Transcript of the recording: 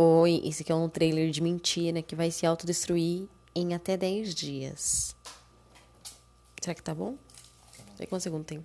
Oi, esse aqui é um trailer de mentira que vai se autodestruir em até 10 dias. Será que tá bom? Não sei quantos segundo tem.